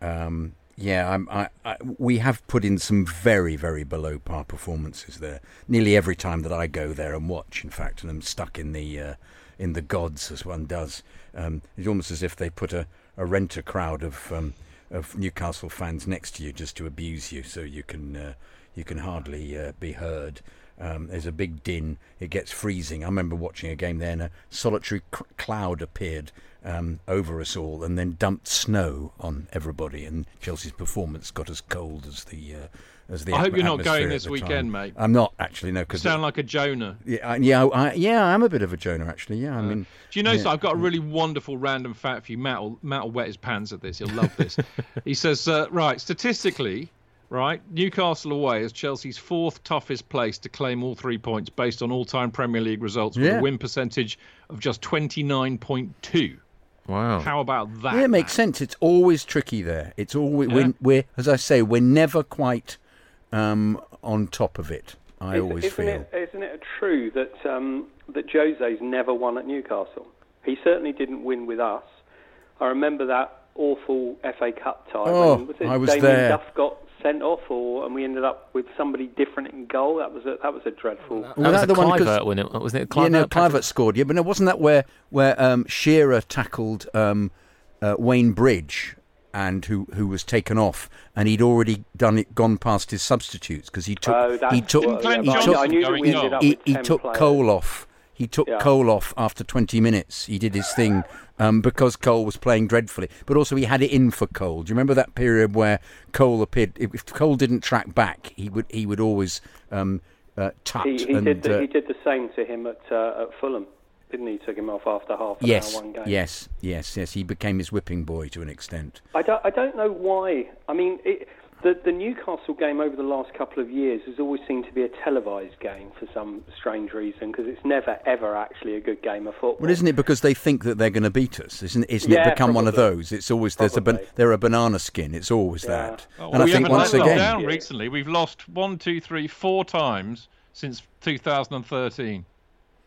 um, yeah, I'm, I, I, we have put in some very very below par performances there. Nearly every time that I go there and watch, in fact, and I'm stuck in the uh, in the gods as one does. Um, it's almost as if they put a, a renter crowd of um, of Newcastle fans next to you just to abuse you, so you can uh, you can hardly uh, be heard. Um, there's a big din. It gets freezing. I remember watching a game there, and a solitary c- cloud appeared um, over us all, and then dumped snow on everybody. And Chelsea's performance got as cold as the uh, as the. I hope you're not going this weekend, time. mate. I'm not actually no, because sound like a Jonah. yeah, I, yeah, I, yeah, I'm a bit of a Jonah actually. Yeah, I mean, Do you know? yeah. So I've got a really wonderful random fact for you. Matt will, Matt will wet his pants at this. He'll love this. he says, uh, right, statistically, right, Newcastle away is Chelsea's fourth toughest place to claim all three points based on all-time Premier League results with Yeah. a win percentage of just 29.2. Wow. How about that? Yeah, it makes Matt? sense. It's always tricky there. It's always Yeah. we're, we're as I say, we're never quite um, on top of it. I Is- always isn't feel. It, isn't it true that um, that Jose's never won at Newcastle? He certainly didn't win with us. I remember that awful FA Cup tie. Oh, was it I was Damien there. Duff got sent off, or and we ended up with somebody different in goal. That was a, that was a dreadful. That Was was that the the Kluivert, wasn't it? Wasn't it? yeah, no, Kluivert, scored. Yeah, but no, wasn't that where where um, Shearer tackled um, uh, Wayne Bridge and who who was taken off, and he'd already done it, gone past his substitutes because he took Oh, he took what- Glenn yeah, but I- Johnson I knew that going we goal. ended up he, he took. Cole off. He took Yeah. Cole off after 20 minutes. He did his thing um, because Cole was playing dreadfully. But also, he had it in for Cole. Do you remember that period where Cole appeared? If Cole didn't track back, he would he would always um, uh, tut He, he and did the, uh, he did the same to him at uh, at Fulham, didn't he? Took him off after half an yes, hour one game. yes, yes, yes. He became his whipping boy to an extent. I don't, I don't know why. I mean, it, the, the Newcastle game over the last couple of years has always seemed to be a televised game for some strange reason because it's never, ever actually a good game of football. Well, isn't it because they think that they're going to beat us? Isn't, isn't Yeah, it become one of those? It's always there's a ban- they're a banana skin. It's always Yeah. that. Oh, and I think once again, down recently. We've lost one, two, three, four times since 2013.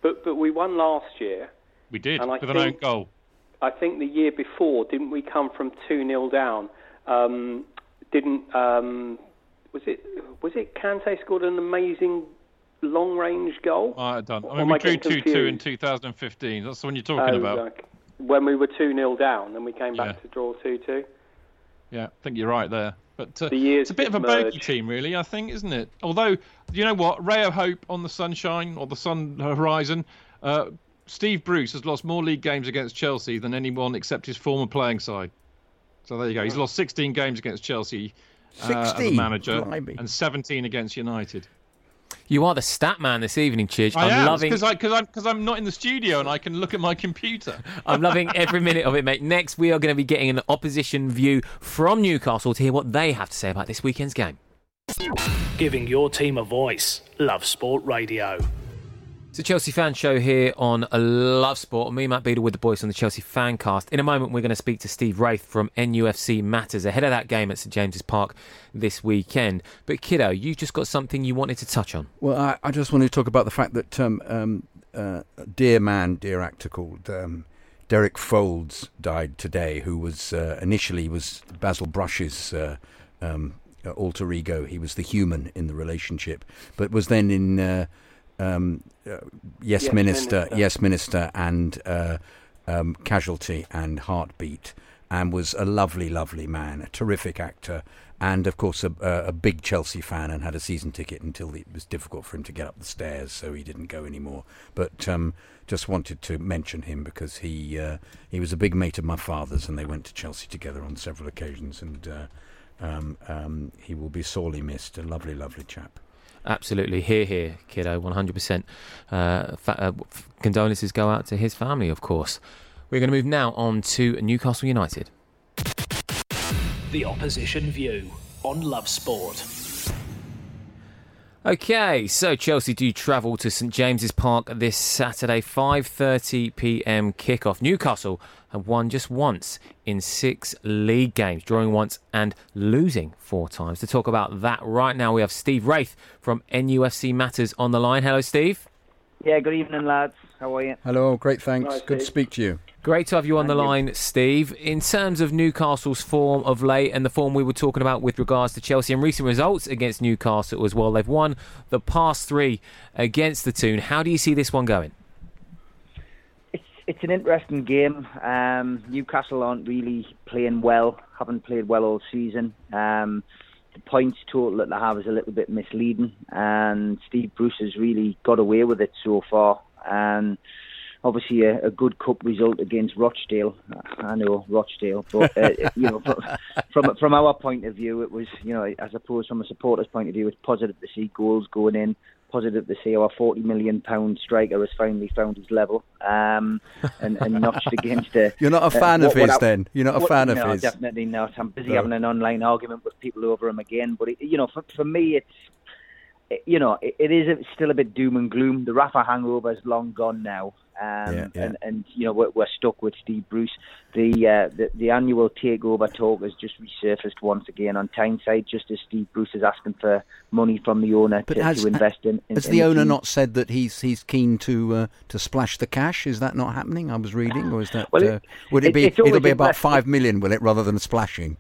But, but we won last year. We did And I with an own goal. I think the year before, didn't we come from 2 0 down? Um, didn't. Um, was it was it Kante scored an amazing long range goal? i've done, I mean, we drew 2 2 in 2015. That's the one you're talking Oh, about. like, when we were 2 0 down and we came back Yeah. to draw 2 2. Yeah, I think you're right there. But uh, The it's a bit of a merge. bogey team, really, I think, isn't it? Although, you know what? Ray of hope on the sunshine or the sun horizon. Uh, Steve Bruce has lost more league games against Chelsea than anyone except his former playing side. So there you go. He's lost 16 games against Chelsea uh, as a 16? manager Blimey. and 17 against United. You are the stat man this evening, Chidge. I I'm am loving. because cause I'm because I'm not in the studio and I can look at my computer. I'm loving every minute of it, mate. Next, we are going to be getting an opposition view from Newcastle to hear what they have to say about this weekend's game. Giving your team a voice. Love Sport Radio. It's a Chelsea fan show here on Love Sport. Me, Matt Beadle, with the boys on the Chelsea Fancast. In a moment, we're going to speak to Steve Wraith from NUFC Matters ahead of that game at St James's Park this weekend. But kiddo, you just got something you wanted to touch on. Well, I, I just wanted to talk about the fact that um, um, uh, a dear man, dear actor called um, Derek Fowlds died today, who was uh, initially was Basil Brush's uh, um, uh, alter ego. He was the human in the relationship, but was then in uh, um, Yes, Yes, Minister, Minister. Yes Minister, and uh, um, Casualty and Heartbeat, and was a lovely, lovely man, a terrific actor, and of course a, a a big Chelsea fan, and had a season ticket until it was difficult for him to get up the stairs, so he didn't go anymore. But um, just wanted to mention him because he uh, he was a big mate of my father's, and they went to Chelsea together on several occasions, and. Uh, um, um, he will be sorely missed. A lovely, lovely chap. Absolutely. Here, here, kiddo, 100%. Uh, fa- uh, condolences go out to his family, of course. We're going to move now on to Newcastle United. The opposition view on Love Sport. Okay, so Chelsea do travel to St James's Park this Saturday, 5:30 p.m. kickoff. Newcastle have won just once in six league games, drawing once and losing four times. To talk about that right now, we have Steve Wraith from NUFC Matters on the line. Hello, Steve. Yeah, good evening, lads. How are you? Hello, great, thanks. Nice, Good to speak to you. Great to have you on the Thank you. line, Steve. In terms of Newcastle's form of late and the form we were talking about with regards to Chelsea and recent results against Newcastle as well, they've won the past three against the Toon. How do you see this one going? It's it's an interesting game. Um, Newcastle aren't really playing well. Haven't played well all season. Um, the points total that they have is a little bit misleading, and Steve Bruce has really got away with it so far. And obviously, a, a good cup result against Rochdale. I know Rochdale, but uh, you know, from, from our point of view, it was you know, I suppose from a supporter's point of view, it's positive to see goals going in. Positive to see our forty million pound striker has finally found his level um, and, and notched against a. You're not a uh, fan of what- what his I- then? You're not a what- fan of his? definitely not. I'm busy No. having an online argument with people over him again. But it, you know, for, for me, it's it- you know, it, it is still a bit doom and gloom. The Rafa hangover is long gone now, um, Yeah, yeah. and and you know we're, we're stuck with Steve Bruce. The, uh, the the annual takeover talk has just resurfaced once again on Tyneside, just as Steve Bruce is asking for money from the owner to, has, to invest in. in has in the owner team. not said that he's he's keen to uh, to splash the cash? Is that not happening? I was reading, or is that Well, it- uh, would it it- be? It'll be about five million, will it, rather than splashing?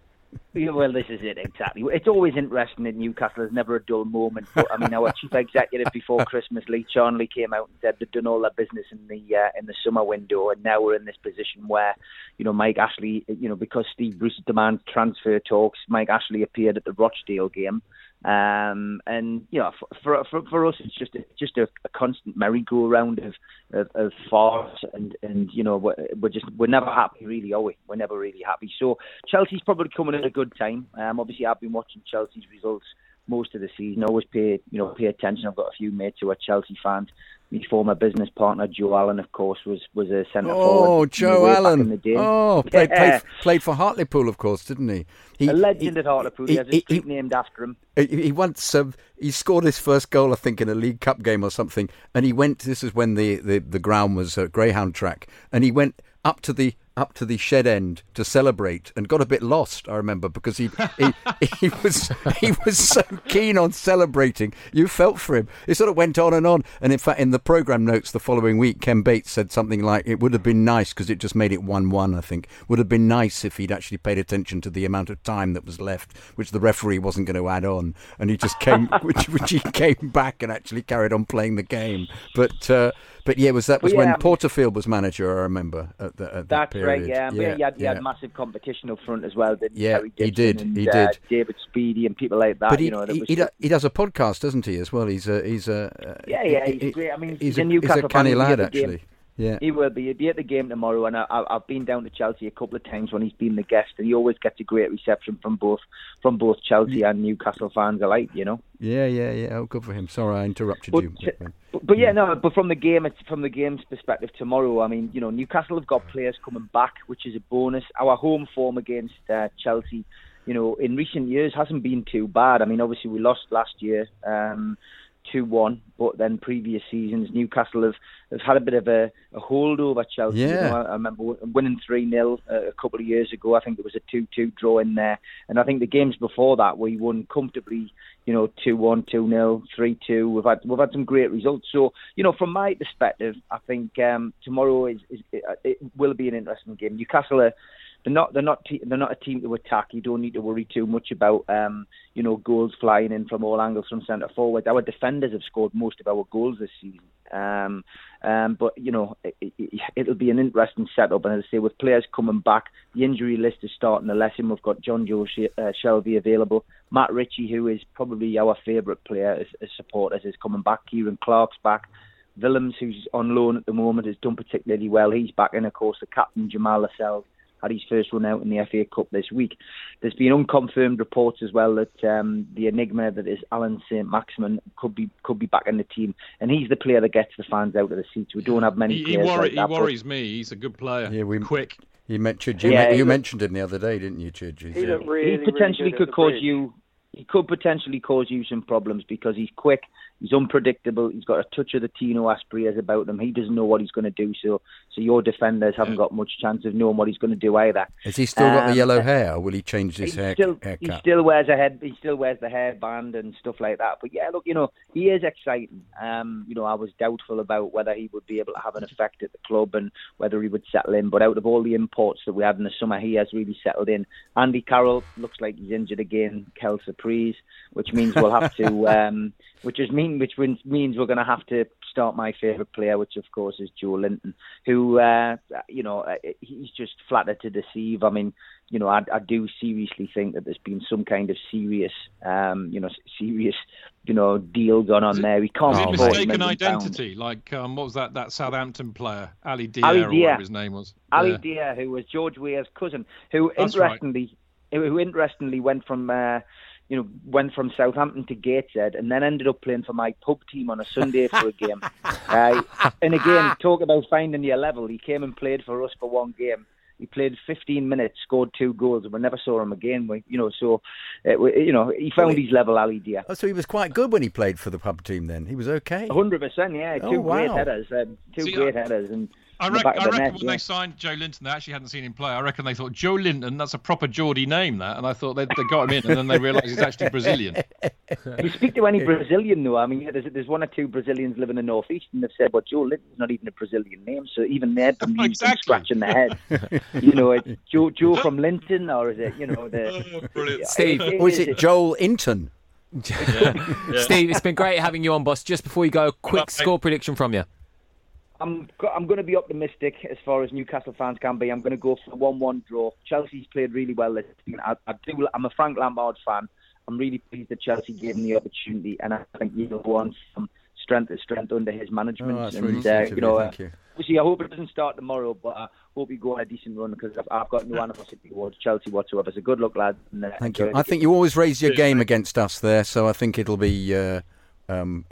Yeah, well, this is it exactly. It's always interesting in Newcastle. There's never a dull moment. But I mean, our chief executive before Christmas, Lee Charnley, came out and said they'd done all their business in the uh, in the summer window, and now we're in this position where, you know, Mike Ashley, you know, because Steve Bruce demands transfer talks, Mike Ashley appeared at the Rochdale game. Um, and you know, for, for for us, it's just a, just a, a constant merry-go-round of of, of farce, and and you know, we're, we're just we're never happy, really, are we? We're never really happy. So Chelsea's probably coming at a good time. Um, obviously, I've been watching Chelsea's results most of the season. I always pay you know pay attention. I've got a few mates who are Chelsea fans. My former business partner Joe Allon, of course, was was a centre forward. Oh, Joe Allon. the day. Oh, played, Yeah. played, played for Hartlepool, of course, didn't he? he a legend at Hartlepool. He, he- has a he- street named after him. He, he once um, he scored his first goal, I think, in a League Cup game or something, and he went. This is when the, the, the ground was a greyhound track, and he went up to the up to the shed end to celebrate and got a bit lost. I remember because he he, he was he was so keen on celebrating. You felt for him. It sort of went on and on. And in fact, in the program notes the following week, Ken Bates said something like, "It would have been nice because it just made it one-one. I think would have been nice if he'd actually paid attention to the amount of time that was left, which the referee wasn't going to add on, and he just came, which, which he came back and actually carried on playing the game. But uh, but yeah, was that was yeah, when Porterfield was manager? I remember at, the, at that That's period. right, yeah. Yeah, he, had, he had massive competition up front as well, didn't? Yeah, he did, And, he uh, did. David Speedie and people like that. But he, you know, he, he, he does a podcast, doesn't he? As well, he's a he's a uh, Yeah, yeah, he's he- great. I mean, he's, he's a, a Newcastle he's a canny fan. He'll be lad actually. game. Yeah, He will be. He'll be at the game tomorrow, and I, I, I've been down to Chelsea a couple of times when he's been the guest, and he always gets a great reception from both from both Chelsea and Newcastle fans alike. You know. yeah, yeah, yeah. Oh, good for him. Sorry, I interrupted But, you. but, but yeah, no. But from the game, it's from the game's perspective tomorrow. I mean, you know, Newcastle have got players coming back, which is a bonus. Our home form against uh, Chelsea, you know, in recent years hasn't been too bad. I mean, obviously we lost last year. Um, 2 1, but then previous seasons, Newcastle have, have had a bit of a, a hold over Chelsea. You know, I, I remember winning 3 0 uh, a couple of years ago. I think there was a 2 2 draw in there. And I think the games before that, we won comfortably, you know, 2 1, 2 0, 3 2. We've had, we've had some great results. So, you know, from my perspective, I think um, tomorrow is, is it, it will be an interesting game. Newcastle are they're not they're not te- they're not a team to attack. You don't need to worry too much about um, you know goals flying in from all angles from centre forward. Our defenders have scored most of our goals this season. Um, um, but you know it, it, it'll be an interesting setup, and as I say, with players coming back, the injury list is starting to lessen. We've got John Joe uh, Shelvey available, Matt Ritchie, who is probably our favourite player as, as supporters, is coming back. Ciaran Clark's back. Willems, who's on loan at the moment, has done particularly well. He's back, and of course the captain Jamal Lascelles had his first run out in the FA Cup this week. There's been unconfirmed reports as well that um, the enigma that is Allan Saint-Maximin could be could be back in the team, and he's the player that gets the fans out of the seats. We don't have many He, he, players worry, like he that. but- worries me. He's a good player. Yeah, we quick. You mentioned you, Yeah, men- he you looked- mentioned him the other day, didn't you, Chidge? He looked really, he potentially really could cause bridge. you. he could potentially cause you some problems because he's quick, he's unpredictable, he's got a touch of the Tino Asprilla about him. He doesn't know what he's going to do, so so your defenders haven't got much chance of knowing what he's going to do either. Has he still got the Um, yellow hair, or will he change his he hair, still, he still wears a head. He still wears the hairband and stuff like that. But yeah, look, you know, he is exciting. Um, you know, I was doubtful about whether he would be able to have an effect at the club and whether he would settle in. But out of all the imports that we had in the summer, he has really settled in. Andy Carroll looks like he's injured again. Kel Surprise, which means we'll have to, um, which is mean, which means means we're going to have to start my favourite player, which of course is Joe Linton, who, uh, you know, uh, he's just flattered to deceive. I mean, you know, I, I do seriously think that there's been some kind of serious, um, you know, serious, you know, deal gone on there. He can't Is it mistaken million pounds. identity? Like, um, what was that, that Southampton player, Ali Dia, Ali or whatever his name was? Ali Yeah. Dia, who was George Weah's cousin, who That's right. interestingly, who interestingly went from, uh, you know, went from Southampton to Gateshead, and then ended up playing for my pub team on a Sunday for a game. Uh, and again, talk about finding your level. He came and played for us for one game. He played 15 minutes, scored two goals, and we never saw him again. We, you know, so uh, we, you know, he found his level, Ali Dia. Oh, so he was quite good when he played for the pub team. Then he was okay. Hundred percent, yeah. Oh, Two great wow. headers, um, two See, great I- headers, and I, in the rec- I reckon net. when yeah. they signed Joe Linton, they actually hadn't seen him play. I reckon they thought Joe Linton, that's a proper Geordie name, that, and I thought they, they got him in, and then they realised he's actually Brazilian. You speak to any Brazilian though. I mean, yeah, there's, there's one or two Brazilians living in the northeast, and they've said, "Well, Joe Linton's not even a Brazilian name." So even they're bemused and scratching their head. you know, it's Joe Joe from Linton, or is it you know the oh, Brilliant. Steve. Or is it Joel Inton? Steve, it's been great having you on, boss. Just before you go, a quick score prediction from you. I'm I'm going to be optimistic as far as Newcastle fans can be. I'm going to go for a one-one draw. Chelsea's played really well this season. I, I do. I'm a Frank Lampard fan. I'm really pleased that Chelsea gave him the opportunity, and I think he'll go on from strength to strength under his management. Oh, that's and really uh, sweet you you, know, uh, thank you. obviously, I hope it doesn't start tomorrow, but I hope we go on a decent run because I've, I've got no animosity towards Chelsea whatsoever. So good luck, lads. And, uh, Thank you. I think you always raise your game against us there, so I think it'll be uh, um,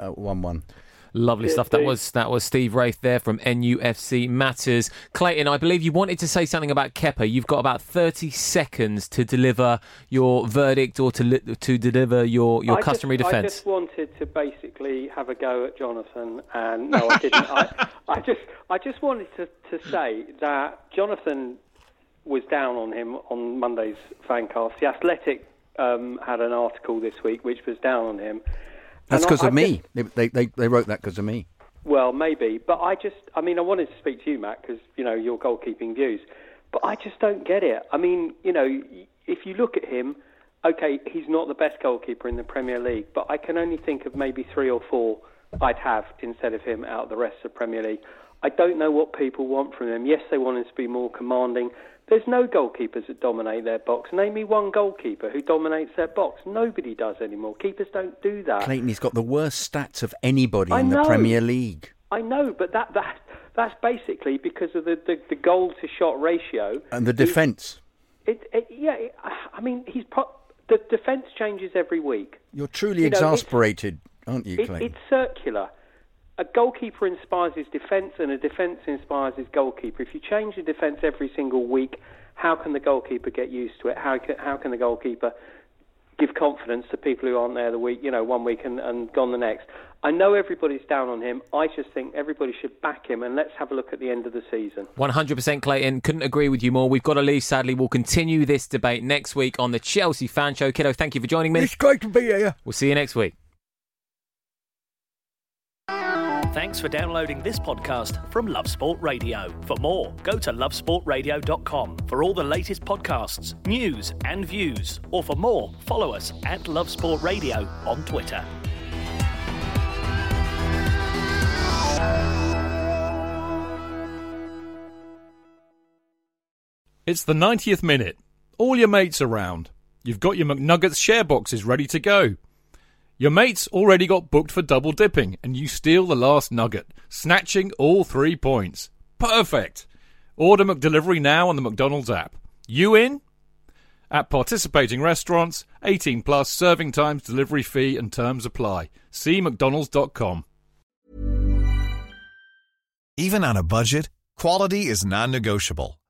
Lovely stuff. That was that was Steve Wraith there from NUFC Matters. Clayton, I believe you wanted to say something about Kepa. You've got about thirty seconds to deliver your verdict or to li- to deliver your, your I customary just, I just wanted to basically have a go at Jonathan, and no, I didn't. I, I just, I just wanted to, to say that Jonathan was down on him on Monday's fancast. The Athletic um, had an article this week which was down on him. That's I- because I of me. They, they, they, they wrote that because of me. Well, maybe, but I just, I mean, I wanted to speak to you, Matt, because you know your goalkeeping views, but I just don't get it. I mean, you know, if you look at him, okay, he's not the best goalkeeper in the Premier League, but I can only think of maybe three or four I'd have instead of him out of the rest of the Premier League. I don't know what people want from him. Yes, they want him to be more commanding. There's no goalkeepers that dominate their box. Name me one goalkeeper who dominates their box. Nobody does anymore. Keepers don't do that. Clayton, he's got the worst stats of anybody I in the. Premier League. I know, but that that that's basically because of the, the, the goal to shot ratio. And the defence. It, it, yeah, it, I mean, he's pro- the defence changes every week. You're truly You know, exasperated, aren't you, Clayton? it's circular. A goalkeeper inspires his defence, and a defence inspires his goalkeeper. If you change the defence every single week, how can the goalkeeper get used to it? How can, how can the goalkeeper give confidence to people who aren't there the week, you know, one week and, and gone the next? I know everybody's down on him. I just think everybody should back him, and let's have a look at the end of the season. 100% Clayton. Couldn't agree with you more. We've got to leave, sadly. We'll continue this debate next week on the Chelsea Fan Show. Kiddo, thank you for joining me. It's great to be here. We'll see you next week. Thanks for downloading this podcast from Love Sport Radio. For more, go to lovesportradio.com for all the latest podcasts, news, and views. Or for more, follow us at Love Sport Radio on Twitter. It's the 90th minute. All your mates around. You've got your McNuggets share boxes ready to go. Your mates already got booked for double dipping, and you steal the last nugget, snatching all three points. Perfect! Order McDelivery now on the McDonald's app. You in? At participating restaurants, 18 plus serving times, delivery fee, and terms apply. See McDonald's.com. Even on a budget, quality is non-negotiable.